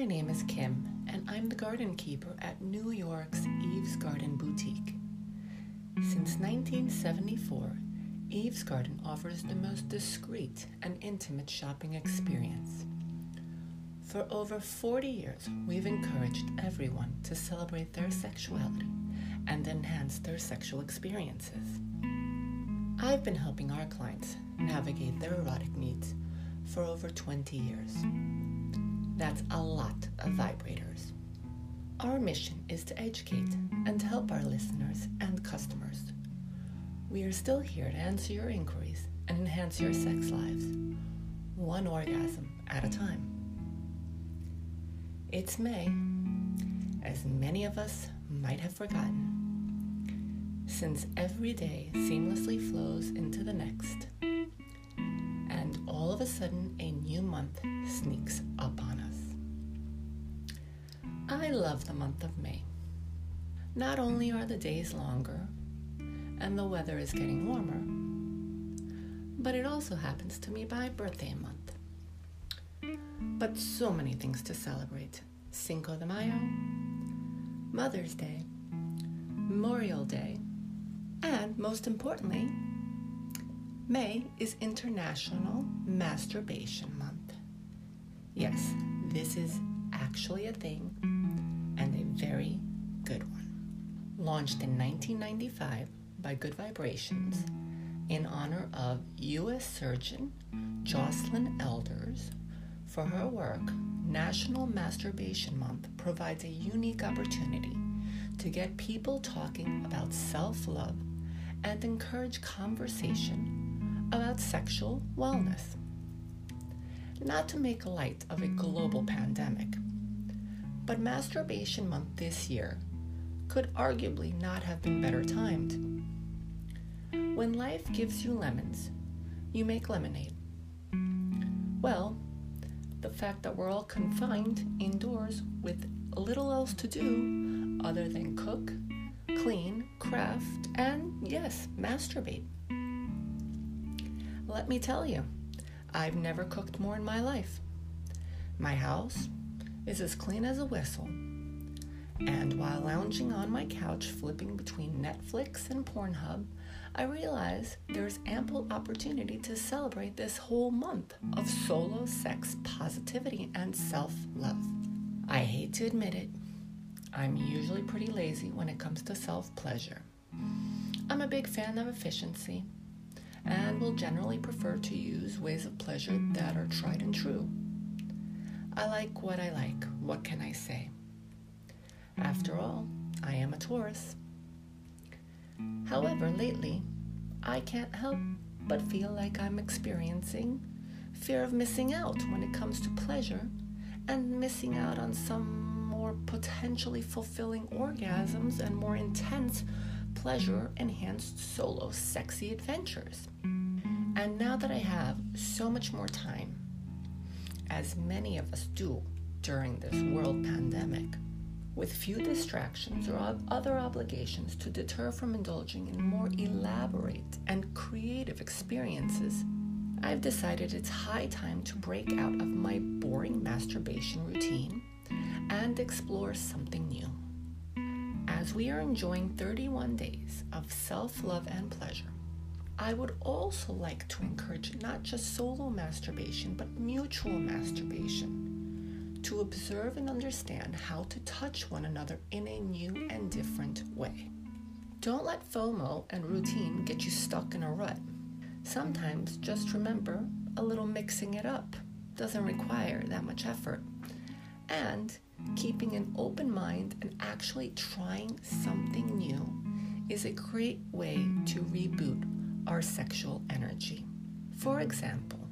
My name is Kim, and I'm the garden keeper at New York's Eve's Garden Boutique. Since 1974, Eve's Garden offers the most discreet and intimate shopping experience. For over 40 years, we've encouraged everyone to celebrate their sexuality and enhance their sexual experiences. I've been helping our clients navigate their erotic needs for over 20 years. That's a lot of vibrators. Our mission is to educate and help our listeners and customers. We are still here to answer your inquiries and enhance your sex lives, one orgasm at a time. It's May, as many of us might have forgotten, since every day seamlessly flows into the next, and all of a sudden a new month sneaks up on us. I love the month of May. Not only are the days longer and the weather is getting warmer, but it also happens to be my birthday month. But so many things to celebrate Cinco de Mayo, Mother's Day, Memorial Day, and most importantly, May is International Masturbation Month. Yes, this is actually a thing and a very good one. Launched in 1995 by Good Vibrations in honor of U.S. Surgeon Joycelyn Elders for her work, National Masturbation Month provides a unique opportunity to get people talking about self love and encourage conversation about sexual wellness. Not to make light of a global but Masturbation Month this year could arguably not have been better timed. When life gives you lemons, you make lemonade. Well, the fact that we're all confined indoors with little else to do other than cook, clean, craft, and yes, masturbate. Let me tell you, I've never cooked more in my life. My house, is as clean as a whistle. And while lounging on my couch flipping between Netflix and Pornhub, I realize there's ample opportunity to celebrate this whole month of solo sex positivity and self love. I hate to admit it, I'm usually pretty lazy when it comes to self pleasure. I'm a big fan of efficiency and will generally prefer to use ways of pleasure that are tried and true I like what I like. What can I say? After all, I am a Taurus. However, lately, I can't help but feel like I'm experiencing fear of missing out when it comes to pleasure and missing out on some more potentially fulfilling orgasms and more intense pleasure enhanced solo sexy adventures. And now that I have so much more time as many of us do during this world pandemic, with few distractions or other obligations to deter from indulging in more elaborate and creative experiences, I've decided it's high time to break out of my boring masturbation routine and explore something new. As we are enjoying 31 days of self love and pleasure, I would also like to encourage not just solo masturbation, but mutual masturbation to observe and understand how to touch one another in a new and different way. Don't let FOMO and routine get you stuck in a rut. Sometimes just remember a little mixing it up doesn't require that much effort. And keeping an open mind and actually trying something new is a great way to reboot our sexual energy. For example,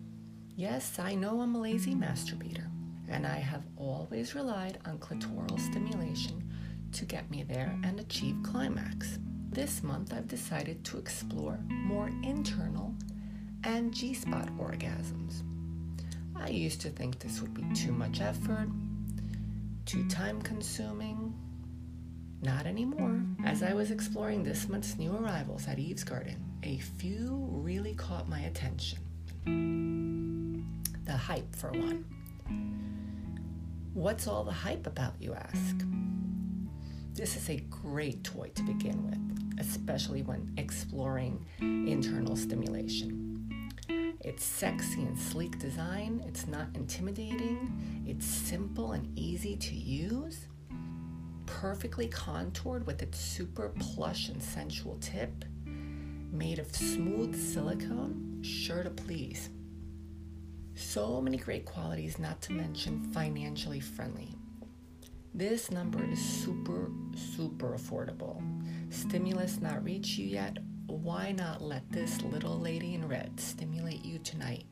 yes, I know I'm a lazy masturbator, and I have always relied on clitoral stimulation to get me there and achieve climax. This month, I've decided to explore more internal and G spot orgasms. I used to think this would be too much effort, too time consuming. Not anymore. As I mm. was exploring this month's new arrivals at Eve's Garden, a few really caught my attention. The hype, for one. What's all the hype about, you ask? This is a great toy to begin with, especially when exploring internal stimulation. It's sexy and sleek design, it's not intimidating, it's simple and easy to use, perfectly contoured with its super plush and sensual tip, made of smooth silicone, sure to please. So many great qualities, not to mention financially friendly. This number is super, super affordable. Stimulus not reach you yet? Why not let this little lady in red stimulate you tonight?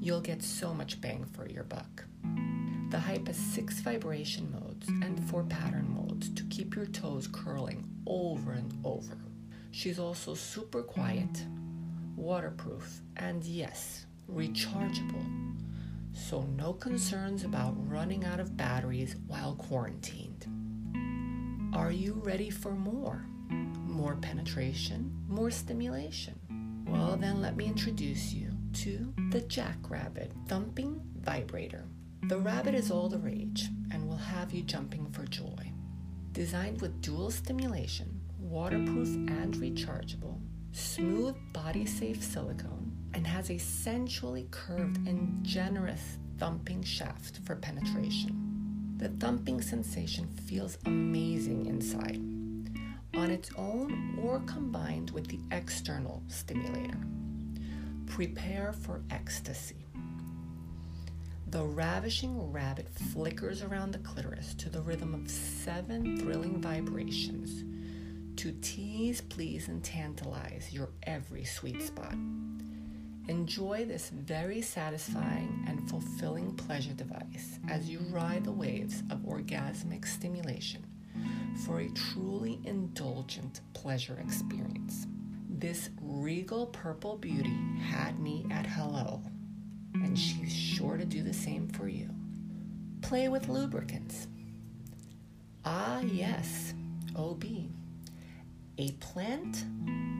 You'll get so much bang for your buck. The Hype has six vibration modes and four pattern modes to keep your toes curling over and over. She's also super quiet, waterproof, and yes, rechargeable so no concerns about running out of batteries while quarantined. Are you ready for more? More penetration? More stimulation? Well, then let me introduce you to the Jackrabbit Thumping Vibrator. The rabbit is all the rage have you jumping for joy. Designed with dual stimulation, waterproof and rechargeable, smooth body safe silicone, and has a sensually curved and generous thumping shaft for penetration. The thumping sensation feels amazing inside, on its own or combined with the external stimulator. Prepare for ecstasy. The ravishing rabbit flickers around the clitoris to the rhythm of seven thrilling vibrations to tease, please, and tantalize your every sweet spot. Enjoy this very satisfying and fulfilling pleasure device as you ride the waves of orgasmic stimulation for a truly indulgent pleasure experience. This regal purple beauty had me at hello, and she's sure to do the same for you. Play with lubricants. Ah, yes, OB. A plant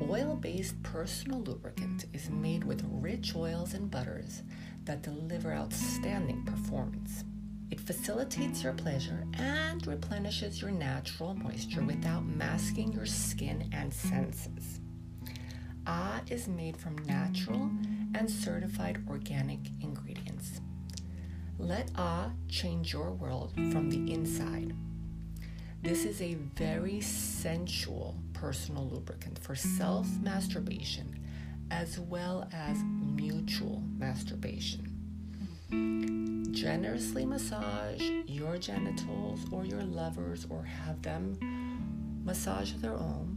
oil based personal lubricant is made with rich oils and butters that deliver outstanding performance. It facilitates your pleasure and replenishes your natural moisture without masking your skin and senses. Ah is made from natural and certified organic ingredients. Let Ah change your world from the inside. This is a very sensual personal lubricant for self masturbation as well as mutual masturbation. Generously massage your genitals or your lovers or have them massage their own.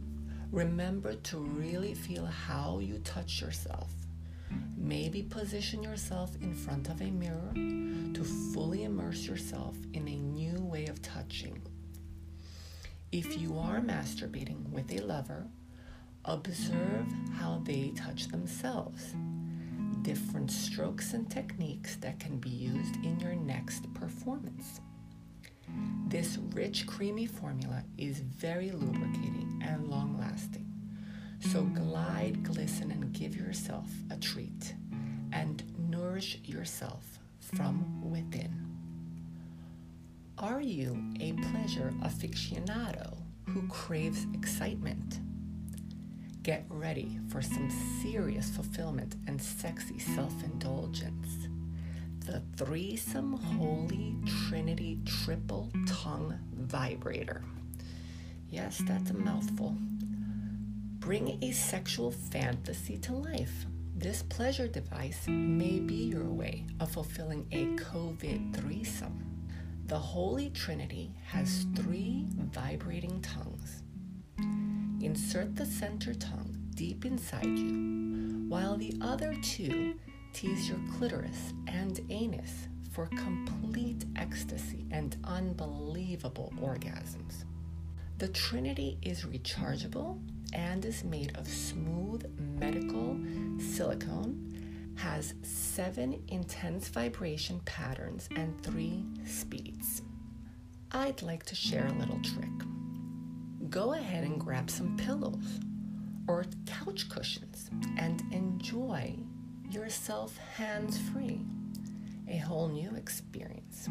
Remember to really feel how you touch yourself. Maybe position yourself in front of a mirror to fully immerse yourself in a new way of touching if you are masturbating with a lover, observe how they touch themselves. Different strokes and techniques that can be used in your next performance. This rich, creamy formula is very lubricating and long lasting. So glide, glisten, and give yourself a treat and nourish yourself from within. Are you a pleasure aficionado who craves excitement? Get ready for some serious fulfillment and sexy self indulgence. The Threesome Holy Trinity Triple Tongue Vibrator. Yes, that's a mouthful. Bring a sexual fantasy to life. This pleasure device may be your way of fulfilling a COVID threesome. The Holy Trinity has three vibrating tongues. Insert the center tongue deep inside you, while the other two tease your clitoris and anus for complete ecstasy and unbelievable orgasms. The Trinity is rechargeable and is made of smooth medical silicone has seven intense vibration patterns and three speeds. I'd like to share a little trick. Go ahead and grab some pillows or couch cushions and enjoy yourself hands free. a whole new experience.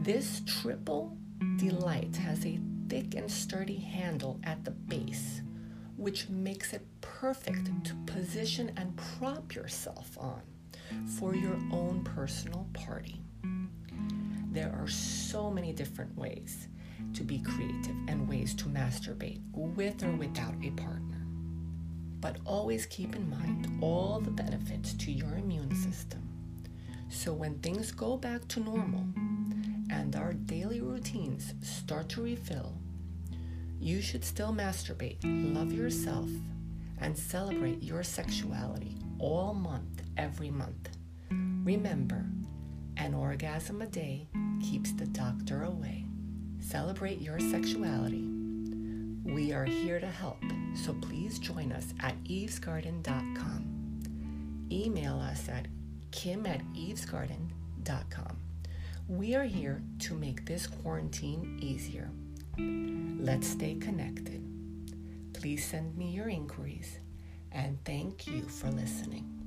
This triple delight has a thick and sturdy handle at the base, which makes it perfect to position and prop yourself on for your own personal party. There are so many different ways to be creative and ways to masturbate with or without a partner. But always keep in mind all the benefits to your immune system. So when things go back to normal and our daily routines start to refill, you should still masturbate, love yourself, and celebrate your sexuality all month, every month. Remember, an orgasm a day keeps the doctor away. Celebrate your sexuality. We are here to help, so please join us at evesgarden.com. Email us at kim at evesgarden.com. We are here to make this quarantine easier. Let's stay connected. Please send me your inquiries and thank you for listening.